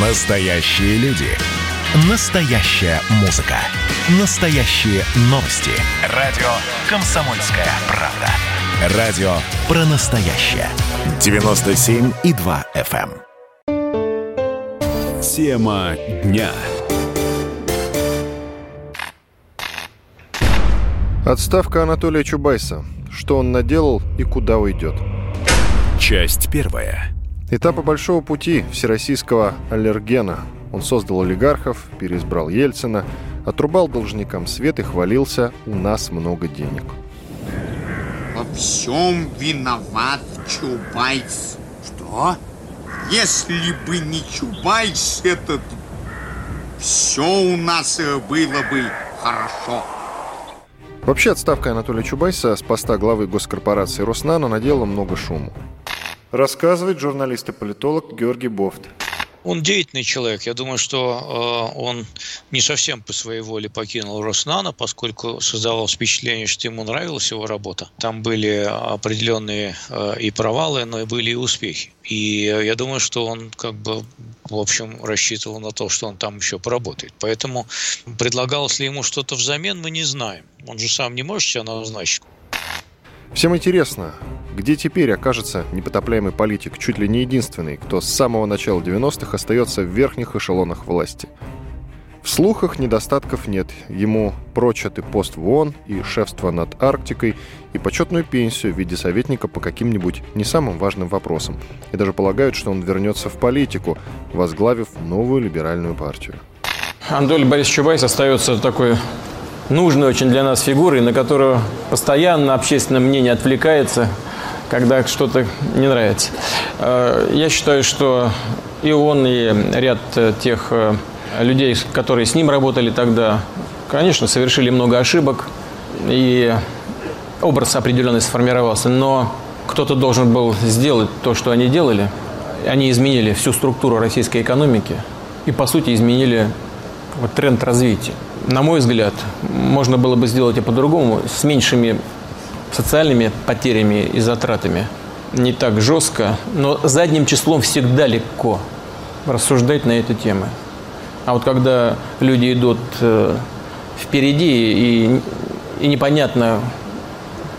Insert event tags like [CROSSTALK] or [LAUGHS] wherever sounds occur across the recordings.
Настоящие люди. Настоящая музыка. Настоящие новости. Радио «Комсомольская правда». Радио про настоящее. 97,2 FM. эм. Тема дня. Отставка Анатолия Чубайса. Что он наделал и куда уйдет? Часть первая. Этапы большого пути всероссийского аллергена. Он создал олигархов, переизбрал Ельцина, отрубал должникам свет и хвалился «у нас много денег». Во всем виноват Чубайс. Что? Если бы не Чубайс этот, все у нас было бы хорошо. Вообще отставка Анатолия Чубайса с поста главы госкорпорации «Роснано» наделала много шуму. Рассказывает журналист и политолог Георгий Бофт. Он деятельный человек. Я думаю, что э, он не совсем по своей воле покинул Роснано, поскольку создавалось впечатление, что ему нравилась его работа. Там были определенные э, и провалы, но и были и успехи. И я думаю, что он как бы в общем, рассчитывал на то, что он там еще поработает. Поэтому предлагалось ли ему что-то взамен, мы не знаем. Он же сам не может себя назначить. Всем интересно, где теперь окажется непотопляемый политик, чуть ли не единственный, кто с самого начала 90-х остается в верхних эшелонах власти. В слухах недостатков нет. Ему прочат и пост в ООН, и шефство над Арктикой, и почетную пенсию в виде советника по каким-нибудь не самым важным вопросам. И даже полагают, что он вернется в политику, возглавив новую либеральную партию. Анатолий Борисович Чубайс остается такой нужной очень для нас фигурой, на которую постоянно общественное мнение отвлекается, когда что-то не нравится. Э, Я считаю, что и он, и ряд э, тех э, людей, которые с ним работали тогда, конечно, совершили много ошибок, и образ определенный сформировался, но кто-то должен был сделать то, что они делали. Они изменили всю структуру российской экономики и, по сути, изменили вот тренд развития. На мой взгляд, можно было бы сделать и по-другому, с меньшими социальными потерями и затратами. Не так жестко, но задним числом всегда легко рассуждать на эти темы. А вот когда люди идут э, впереди и, и непонятно,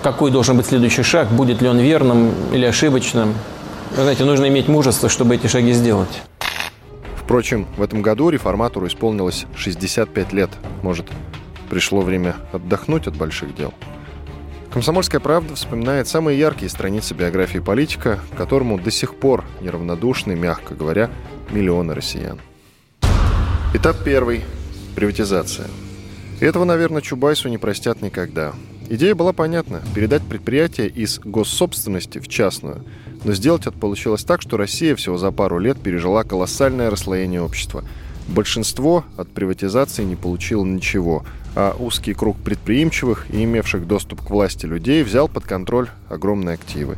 какой должен быть следующий шаг, будет ли он верным или ошибочным, вы знаете, нужно иметь мужество, чтобы эти шаги сделать. Впрочем, в этом году реформатору исполнилось 65 лет. Может, пришло время отдохнуть от больших дел? «Комсомольская правда» вспоминает самые яркие страницы биографии политика, которому до сих пор неравнодушны, мягко говоря, миллионы россиян. Этап первый – приватизация. Этого, наверное, Чубайсу не простят никогда. Идея была понятна – передать предприятие из госсобственности в частную. Но сделать это получилось так, что Россия всего за пару лет пережила колоссальное расслоение общества. Большинство от приватизации не получило ничего, а узкий круг предприимчивых и имевших доступ к власти людей взял под контроль огромные активы.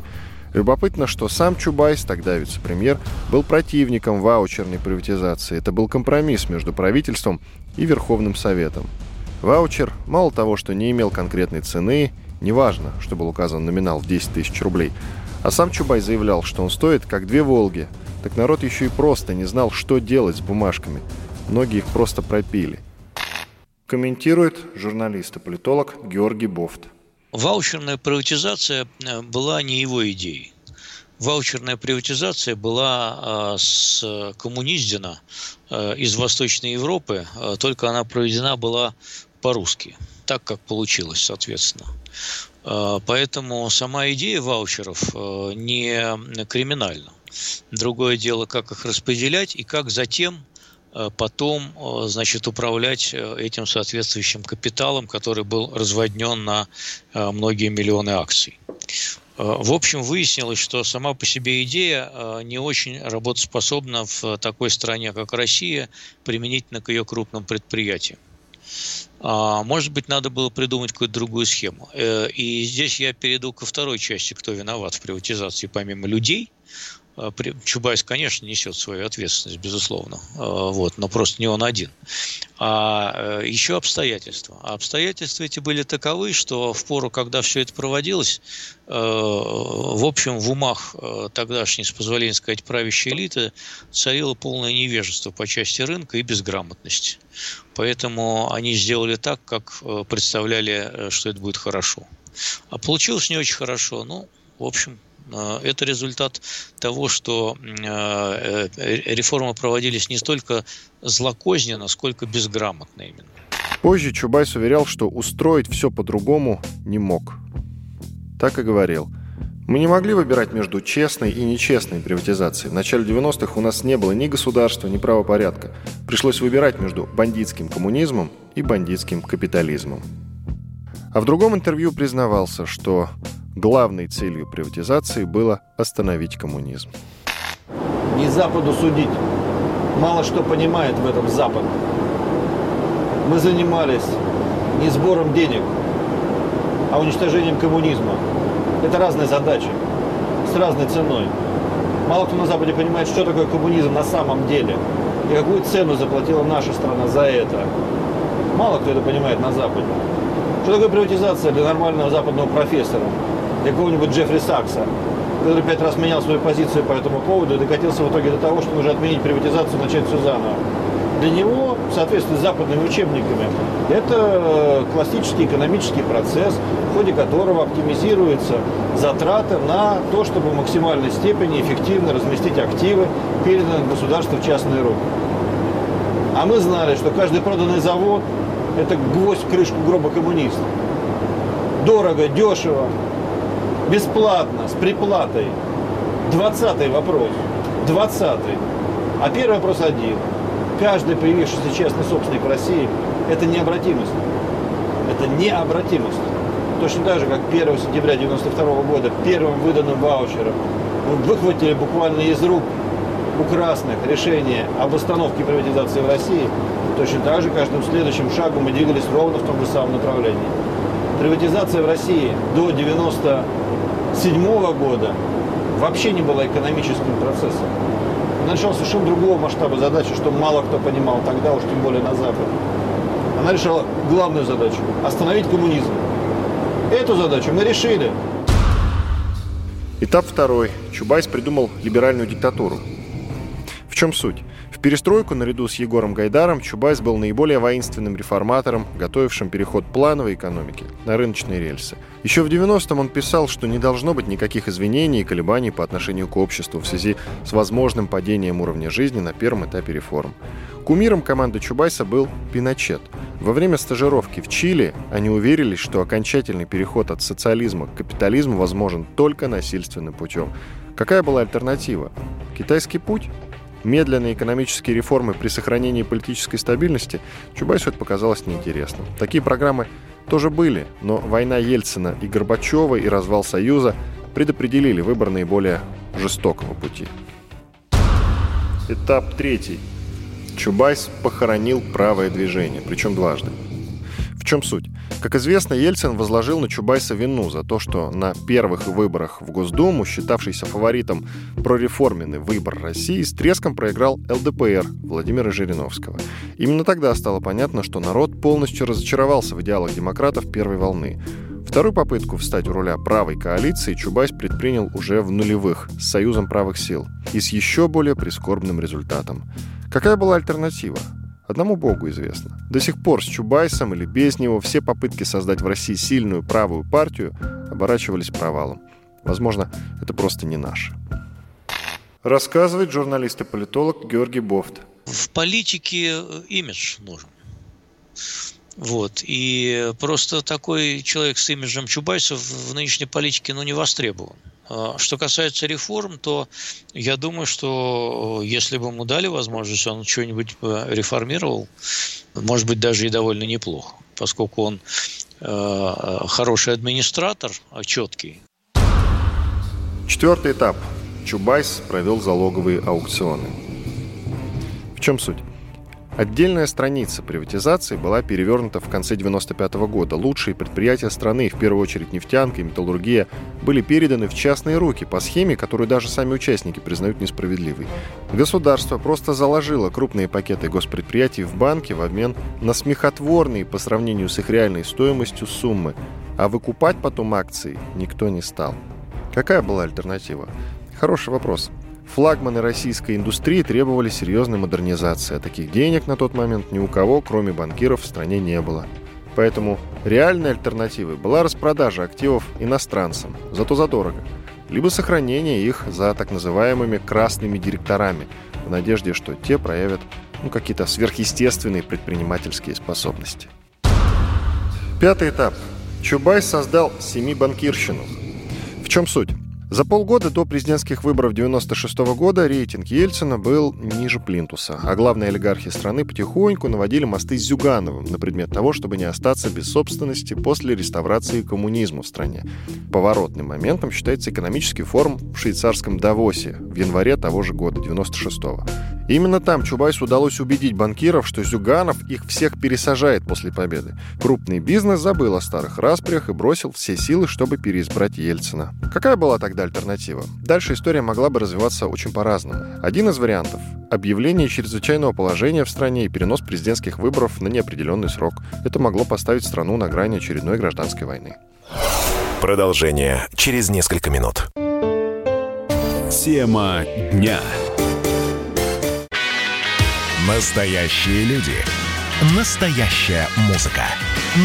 Любопытно, что сам Чубайс, тогда вице-премьер, был противником ваучерной приватизации. Это был компромисс между правительством и Верховным Советом. Ваучер мало того, что не имел конкретной цены, неважно, что был указан номинал в 10 тысяч рублей, а сам Чубай заявлял, что он стоит как две «Волги». Так народ еще и просто не знал, что делать с бумажками. Многие их просто пропили. Комментирует журналист и политолог Георгий Бофт. Ваучерная приватизация э, была не его идеей. Ваучерная приватизация была э, с э, из Восточной Европы, только она проведена была по-русски, так как получилось, соответственно. Э, Поэтому сама идея ваучеров э, не криминальна. Другое дело, как их распределять и как затем э, потом, значит, управлять этим соответствующим капиталом, который был разводнен на многие миллионы акций. В общем, выяснилось, что сама по себе идея не очень работоспособна в такой стране, как Россия, применительно к ее крупным предприятиям. А, Может быть, надо было придумать какую-то другую схему. Э, И здесь я перейду ко второй части, кто виноват в приватизации, помимо людей. Э, Чубайс, конечно, несет свою ответственность, безусловно, э, вот, но просто не он один. А э, еще обстоятельства. А обстоятельства эти были таковы, что в пору, когда все это проводилось, в общем, в умах тогдашней, с позволения сказать, правящей элиты царило полное невежество по части рынка и безграмотность. Поэтому они сделали так, как представляли, что это будет хорошо. А получилось не очень хорошо. Ну, в общем, Э, это результат того, что э, э, реформы проводились не столько злокозненно, сколько безграмотно именно. Позже Чубайс уверял, что устроить все по-другому не мог. Так и говорил. Мы не могли выбирать между честной и нечестной приватизацией. В начале 90-х у нас не было ни государства, ни правопорядка. Пришлось выбирать между бандитским коммунизмом и бандитским капитализмом. А в другом интервью признавался, что Главной целью приватизации было остановить коммунизм. Не Западу судить. Мало что понимает в этом Запад. Мы занимались не сбором денег, а уничтожением коммунизма. Это разные задачи, с разной ценой. Мало кто на Западе понимает, что такое коммунизм на самом деле. И какую цену заплатила наша страна за это. Мало кто это понимает на Западе. Что такое приватизация для нормального западного профессора? для какого-нибудь Джеффри Сакса, который пять раз менял свою позицию по этому поводу и докатился в итоге до того, что нужно отменить приватизацию и начать все заново. Для него, в соответствии с западными учебниками, это классический экономический процесс, в ходе которого оптимизируются затраты на то, чтобы в максимальной степени эффективно разместить активы, переданные государству в частные руки. А мы знали, что каждый проданный завод – это гвоздь в крышку гроба коммунистов. Дорого, дешево, бесплатно, с приплатой. Двадцатый вопрос. Двадцатый. А первый вопрос один. Каждый появившийся частный собственник в России – это необратимость. Это необратимость. Точно так же, как 1 сентября 1992 года первым выданным ваучером мы выхватили буквально из рук у красных решение об остановке приватизации в России, точно так же каждым следующим шагом мы двигались ровно в том же самом направлении. Приватизация в России до 90 1997 года вообще не была экономическим процессом. Она решала совершенно другого масштаба задачи, что мало кто понимал тогда, уж тем более на Западе. Она решала главную задачу – остановить коммунизм. Эту задачу мы решили. Этап второй. Чубайс придумал либеральную диктатуру. В чем суть? перестройку наряду с Егором Гайдаром Чубайс был наиболее воинственным реформатором, готовившим переход плановой экономики на рыночные рельсы. Еще в 90-м он писал, что не должно быть никаких извинений и колебаний по отношению к обществу в связи с возможным падением уровня жизни на первом этапе реформ. Кумиром команды Чубайса был Пиночет. Во время стажировки в Чили они уверились, что окончательный переход от социализма к капитализму возможен только насильственным путем. Какая была альтернатива? Китайский путь? Медленные экономические реформы при сохранении политической стабильности, Чубайсу это показалось неинтересным. Такие программы тоже были, но война Ельцина и Горбачева и развал Союза предопределили выбор наиболее жестокого пути. Этап третий. Чубайс похоронил правое движение, причем дважды. В чем суть? Как известно, Ельцин возложил на Чубайса вину за то, что на первых выборах в Госдуму, считавшийся фаворитом прореформенный выбор России, с треском проиграл ЛДПР Владимира Жириновского. Именно тогда стало понятно, что народ полностью разочаровался в идеалах демократов первой волны. Вторую попытку встать у руля правой коалиции Чубайс предпринял уже в нулевых с Союзом правых сил и с еще более прискорбным результатом. Какая была альтернатива? Одному Богу известно. До сих пор с Чубайсом или без него все попытки создать в России сильную правую партию оборачивались провалом. Возможно, это просто не наше. Рассказывает журналист и политолог Георгий Бофт. В политике э, имидж нужен. Вот. И просто такой человек с имиджем Чубайса в нынешней политике ну, не востребован. А, что касается реформ, то я думаю, что э, если бы ему дали возможность, он что-нибудь реформировал, может быть, даже и довольно неплохо, поскольку он э, хороший администратор, а четкий. Четвертый этап. Чубайс провел залоговые аукционы. В чем суть? Отдельная страница приватизации была перевернута в конце 1995 года. Лучшие предприятия страны, в первую очередь нефтянка и металлургия, были переданы в частные руки по схеме, которую даже сами участники признают несправедливой. Государство просто заложило крупные пакеты госпредприятий в банки в обмен на смехотворные по сравнению с их реальной стоимостью суммы, а выкупать потом акции никто не стал. Какая была альтернатива? Хороший вопрос. Флагманы российской индустрии требовали серьезной модернизации, а таких денег на тот момент ни у кого, кроме банкиров, в стране не было. Поэтому реальной альтернативой была распродажа активов иностранцам, зато задорого, либо сохранение их за так называемыми красными директорами, в надежде, что те проявят ну, какие-то сверхъестественные предпринимательские способности. Пятый этап. Чубайс создал семи банкирщину. В чем суть? За полгода до президентских выборов 96 года рейтинг Ельцина был ниже Плинтуса, а главные олигархи страны потихоньку наводили мосты с Зюгановым на предмет того, чтобы не остаться без собственности после реставрации коммунизма в стране. Поворотным моментом считается экономический форум в швейцарском Давосе в январе того же года, 96-го. Именно там Чубайсу удалось убедить банкиров, что Зюганов их всех пересажает после победы. Крупный бизнес забыл о старых распрях и бросил все силы, чтобы переизбрать Ельцина. Какая была тогда альтернатива? Дальше история могла бы развиваться очень по-разному. Один из вариантов – объявление чрезвычайного положения в стране и перенос президентских выборов на неопределенный срок. Это могло поставить страну на грани очередной гражданской войны. Продолжение через несколько минут. Тема дня. Настоящие люди. Настоящая музыка.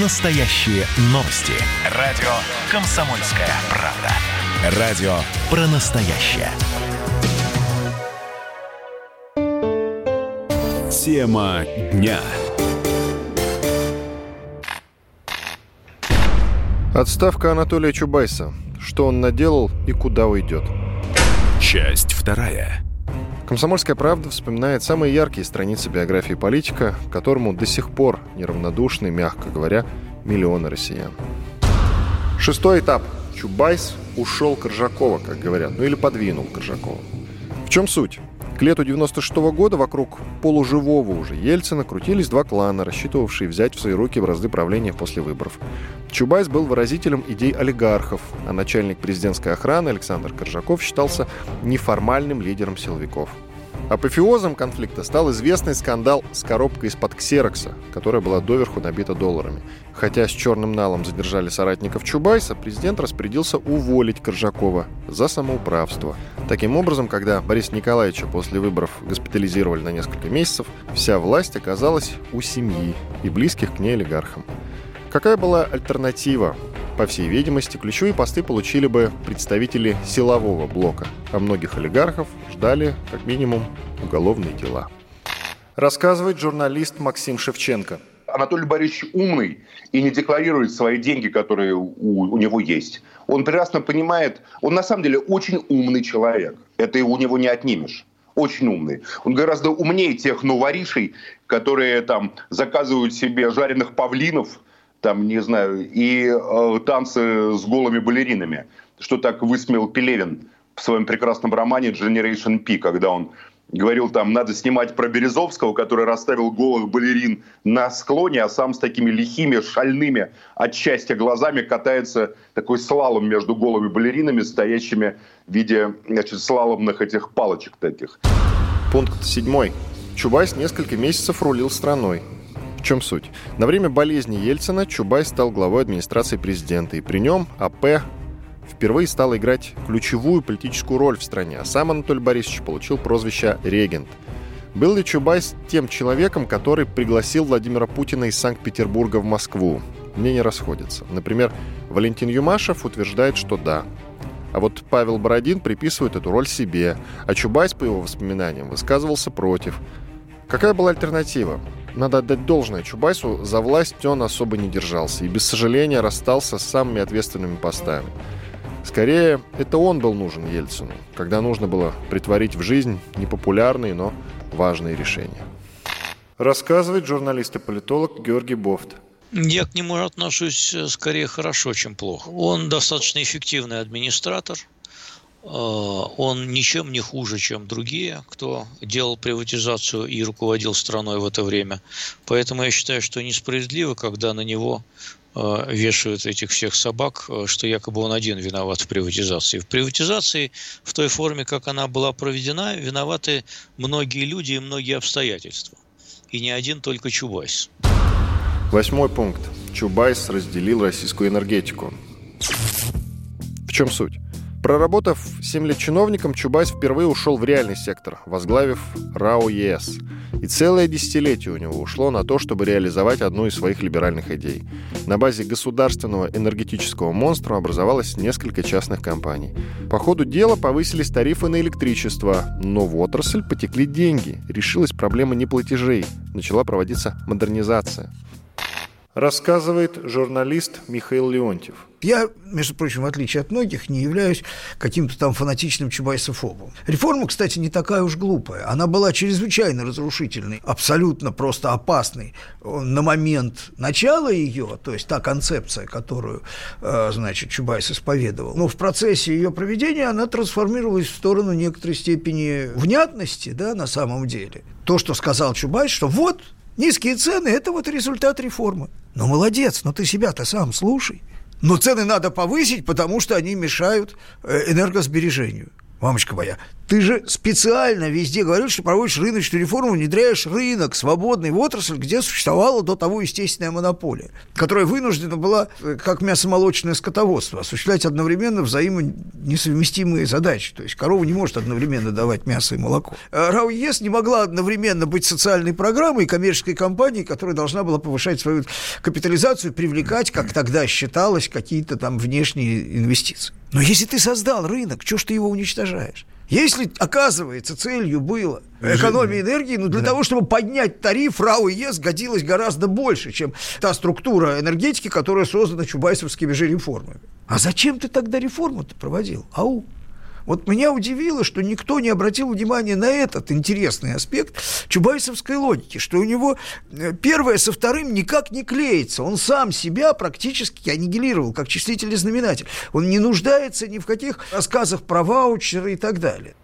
Настоящие новости. Радио «Комсомольская правда». Радио про настоящее. Тема дня. Отставка Анатолия Чубайса. Что он наделал и куда уйдет? Часть вторая. «Комсомольская правда» вспоминает самые яркие страницы биографии политика, которому до сих пор неравнодушны, мягко говоря, миллионы россиян. Шестой этап. Чубайс ушел Коржакова, как говорят, ну или подвинул Коржакова. В чем суть? К лету 96 -го года вокруг полуживого уже Ельцина крутились два клана, рассчитывавшие взять в свои руки бразды правления после выборов. Чубайс был выразителем идей олигархов, а начальник президентской охраны Александр Коржаков считался неформальным лидером силовиков – Апофеозом конфликта стал известный скандал с коробкой из-под ксерокса, которая была доверху набита долларами. Хотя с черным налом задержали соратников Чубайса, президент распорядился уволить Коржакова за самоуправство. Таким образом, когда Бориса Николаевича после выборов госпитализировали на несколько месяцев, вся власть оказалась у семьи и близких к ней олигархам. Какая была альтернатива по всей видимости, ключевые посты получили бы представители силового блока, а многих олигархов ждали, как минимум, уголовные дела. Рассказывает журналист Максим Шевченко. Анатолий Борисович умный и не декларирует свои деньги, которые у, у него есть. Он прекрасно понимает, он на самом деле очень умный человек. Это у него не отнимешь очень умный. Он гораздо умнее тех новоришей, которые там заказывают себе жареных павлинов там, не знаю, и э, танцы с голыми балеринами, что так высмеял Пелевин в своем прекрасном романе «Generation P», когда он говорил, там, надо снимать про Березовского, который расставил голых балерин на склоне, а сам с такими лихими, шальными от счастья глазами катается такой слалом между голыми балеринами, стоящими в виде значит, слаломных этих палочек таких. Пункт седьмой. Чубайс несколько месяцев рулил страной чем суть? На время болезни Ельцина Чубай стал главой администрации президента, и при нем АП впервые стал играть ключевую политическую роль в стране, а сам Анатолий Борисович получил прозвище «регент». Был ли Чубайс тем человеком, который пригласил Владимира Путина из Санкт-Петербурга в Москву? Мнения расходятся. Например, Валентин Юмашев утверждает, что да. А вот Павел Бородин приписывает эту роль себе, а Чубайс, по его воспоминаниям, высказывался против. Какая была альтернатива? Надо отдать должное Чубайсу, за власть он особо не держался и без сожаления расстался с самыми ответственными постами. Скорее, это он был нужен Ельцину, когда нужно было притворить в жизнь непопулярные, но важные решения. Рассказывает журналист и политолог Георгий Бофт. Я к нему отношусь э, скорее хорошо, чем плохо. Он достаточно эффективный администратор – он ничем не хуже, чем другие, кто делал приватизацию и руководил страной в это время. Поэтому я считаю, что несправедливо, когда на него Э, вешают этих всех собак, э, что якобы он один виноват в приватизации. В приватизации, в той форме, как она была проведена, виноваты многие люди и многие обстоятельства. И не один только Чубайс. Восьмой пункт. Чубайс разделил российскую энергетику. В чем суть? Проработав 7 лет чиновником, Чубайс впервые ушел в реальный сектор, возглавив РАО ЕЭС. И целое десятилетие у него ушло на то, чтобы реализовать одну из своих либеральных идей. На базе государственного энергетического монстра образовалось несколько частных компаний. По ходу дела повысились тарифы на электричество, но в отрасль потекли деньги. Решилась проблема неплатежей. Начала проводиться модернизация рассказывает журналист Михаил Леонтьев. Я, между прочим, в отличие от многих, не являюсь каким-то там фанатичным чубайсофобом. Реформа, кстати, не такая уж глупая. Она была чрезвычайно разрушительной, абсолютно просто опасной на момент начала ее, то есть та концепция, которую, э, значит, Чубайс исповедовал. Но в процессе ее проведения она трансформировалась в сторону некоторой степени внятности, да, на самом деле. То, что сказал Чубайс, что вот Низкие цены – это вот результат реформы. Ну, молодец, но ты себя-то сам слушай. Но цены надо повысить, потому что они мешают э, энергосбережению. Мамочка моя, ты же специально везде говорил, что проводишь рыночную реформу, внедряешь рынок, свободный в отрасль, где существовала до того естественная монополия, которая вынуждена была, э, как мясомолочное скотоводство, осуществлять одновременно взаимонесовместимые задачи. То есть корова не может одновременно давать мясо и молоко. А РАО ЕС не могла одновременно быть социальной программой и коммерческой компанией, которая должна была повышать свою капитализацию, привлекать, как тогда считалось, какие-то там внешние инвестиции. Но если ты создал рынок, что ж ты его уничтожаешь? Если, оказывается, целью было экономия энергии, ну, для да. того, чтобы поднять тариф, РАО и ЕС годилось гораздо больше, чем та структура энергетики, которая создана чубайсовскими же реформами. А зачем ты тогда реформу-то проводил? Ау? Вот меня удивило, что никто не обратил внимания на этот интересный аспект чубайсовской логики, что у него э, первое со вторым никак не клеится. Он сам себя практически аннигилировал, как числитель и знаменатель. Он не нуждается ни в каких рассказах про ваучеры и так далее.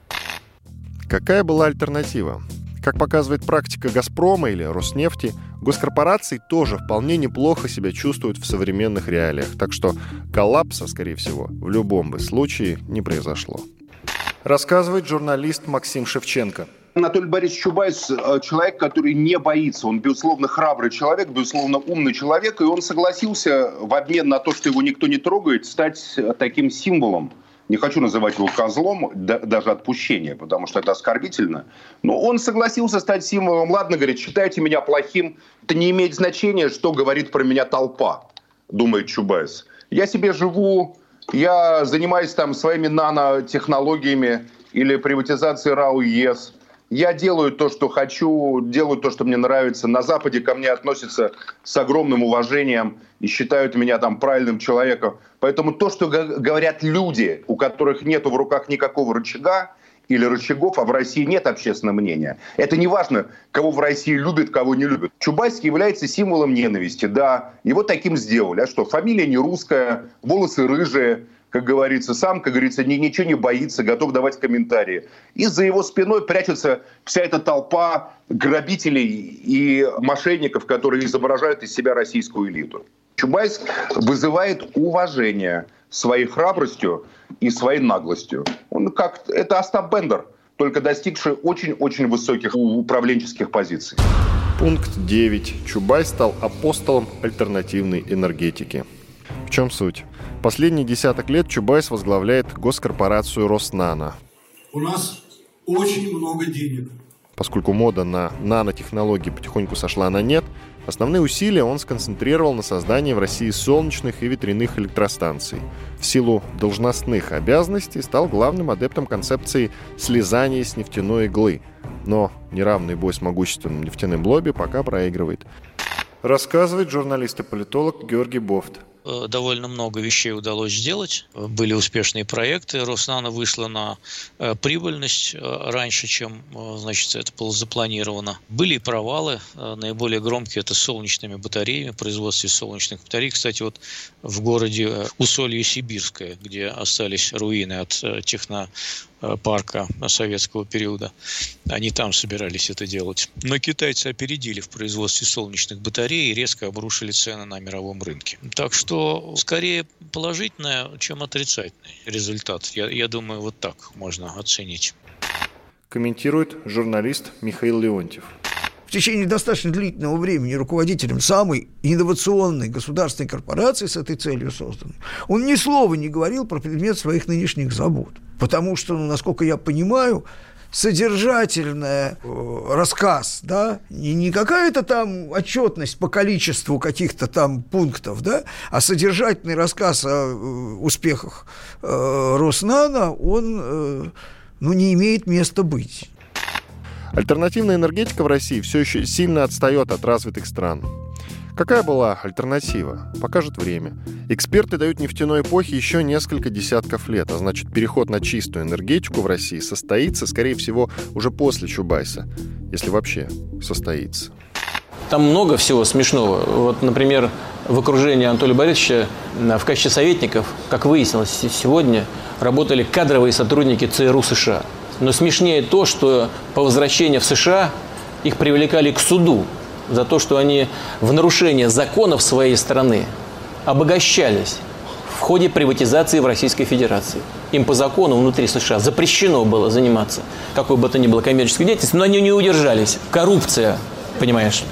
Какая была альтернатива? Как показывает практика «Газпрома» или «Роснефти», госкорпорации тоже вполне неплохо себя чувствуют в современных реалиях, так что коллапса, скорее всего, в любом бы случае не произошло. Рассказывает журналист Максим Шевченко. Анатолий Борисович Чубайс э, – человек, который не боится. Он, безусловно, храбрый человек, безусловно, умный человек, и он согласился в обмен на то, что его никто не трогает, стать таким символом не хочу называть его козлом, да, даже отпущения, потому что это оскорбительно, но он согласился стать символом. Ладно, говорит, считайте меня плохим, это не имеет значения, что говорит про меня толпа, думает Чубайс. Я себе живу, я занимаюсь там своими нанотехнологиями или приватизацией РАО ЕС – я делаю то, что хочу, делаю то, что мне нравится. На Западе ко мне относятся с огромным уважением и считают меня там правильным человеком. Поэтому то, что говорят люди, у которых нет в руках никакого рычага, или рычагов, а в России нет общественного мнения. Это не важно, кого в России любят, кого не любят. Чубайский является символом ненависти, да, его таким сделали. А что, фамилия не русская, волосы рыжие, как говорится, сам, как говорится, ни, ничего не боится, готов давать комментарии. И за его спиной прячется вся эта толпа грабителей и мошенников, которые изображают из себя российскую элиту. Чубайс вызывает уважение своей храбростью и своей наглостью. Он как это Остап Бендер, только достигший очень-очень высоких управленческих позиций. Пункт 9. Чубайс стал апостолом альтернативной энергетики. В чем суть? Последние десяток лет Чубайс возглавляет госкорпорацию «Роснано». У нас очень много денег. Поскольку мода на нанотехнологии потихоньку сошла на нет, основные усилия он сконцентрировал на создании в России солнечных и ветряных электростанций. В силу должностных обязанностей стал главным адептом концепции слезания с нефтяной иглы. Но неравный бой с могущественным нефтяным лобби пока проигрывает. Рассказывает журналист и политолог Георгий Бофт. Э, довольно много вещей удалось сделать. Были успешные проекты. Роснано вышла на э, прибыльность э, раньше, чем значит, это было запланировано. Были и провалы. Наиболее громкие это солнечными батареями, производстве солнечных батарей. Кстати, вот в городе Усолье Сибирское, где остались руины от техно парка советского периода. Они там собирались это делать. Но китайцы опередили в производстве солнечных батарей и резко обрушили цены на мировом рынке. Так что скорее положительный, чем отрицательный результат. Я, я думаю, вот так можно оценить. Комментирует журналист Михаил Леонтьев течение достаточно длительного времени руководителем самой инновационной государственной корпорации с этой целью созданной, он ни слова не говорил про предмет своих нынешних забот. Потому что, ну, насколько я понимаю, содержательный э, рассказ, да, не, не какая-то там отчетность по количеству каких-то там пунктов, да, а содержательный рассказ о э, успехах э, Роснана, он, э, ну, не имеет места быть. Альтернативная энергетика в России все еще сильно отстает от развитых стран. Какая была альтернатива? Покажет время. Эксперты дают нефтяной эпохе еще несколько десятков лет, а значит переход на чистую энергетику в России состоится, скорее всего, уже после Чубайса, если вообще состоится. Там много всего смешного. Вот, например, в окружении Анатолия Борисовича в качестве советников, как выяснилось сегодня, работали кадровые сотрудники ЦРУ США – но смешнее то, что по возвращении в США их привлекали к суду за то, что они в нарушение законов своей страны обогащались в ходе приватизации в Российской Федерации. Им по закону внутри США запрещено было заниматься какой бы то ни было коммерческой деятельностью, но они не удержались. Коррупция, понимаешь?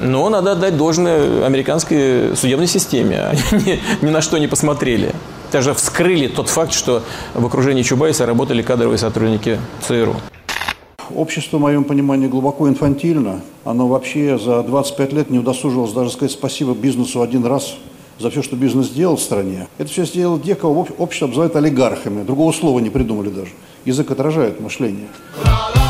Но надо отдать должное американской судебной системе. [LAUGHS] Они ни, ни на что не посмотрели даже вскрыли тот факт, что в окружении Чубайса работали кадровые сотрудники ЦРУ. Общество, в моем понимании, глубоко инфантильно. Оно вообще за 25 лет не удосужилось даже сказать спасибо бизнесу один раз за все, что бизнес сделал в стране. Это все сделал те, кого общество обзывает олигархами. Другого слова не придумали даже. Язык отражает мышление. ответственный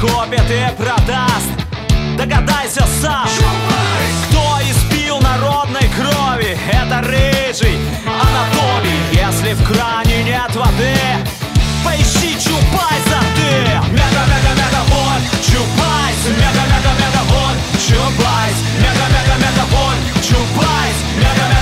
Копит и продаст. Догадайся сам Кто испил народной крови. Это рыжий Анатолий. Если в кране нет воды Поищи Мега-мега-мега-боль Чубайс Мега-мега-мега-боль Чубайс Мега-мега-мега-боль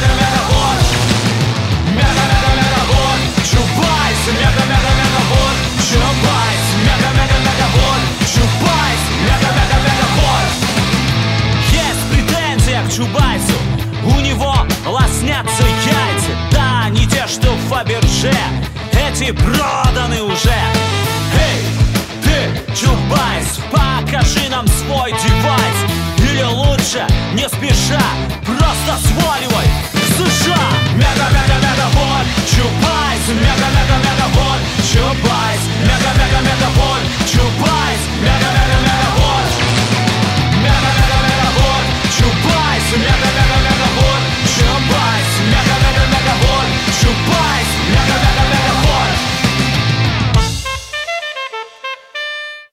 Фаберже Эти проданы уже. Эй, ты, Чубайс Покажи нам свой девайс. Или лучше, не спеша Просто сваливай. США Мега-мега-мега боль Чубайс Мега-мега-мега боль Чубайс Мега-мега-мега боль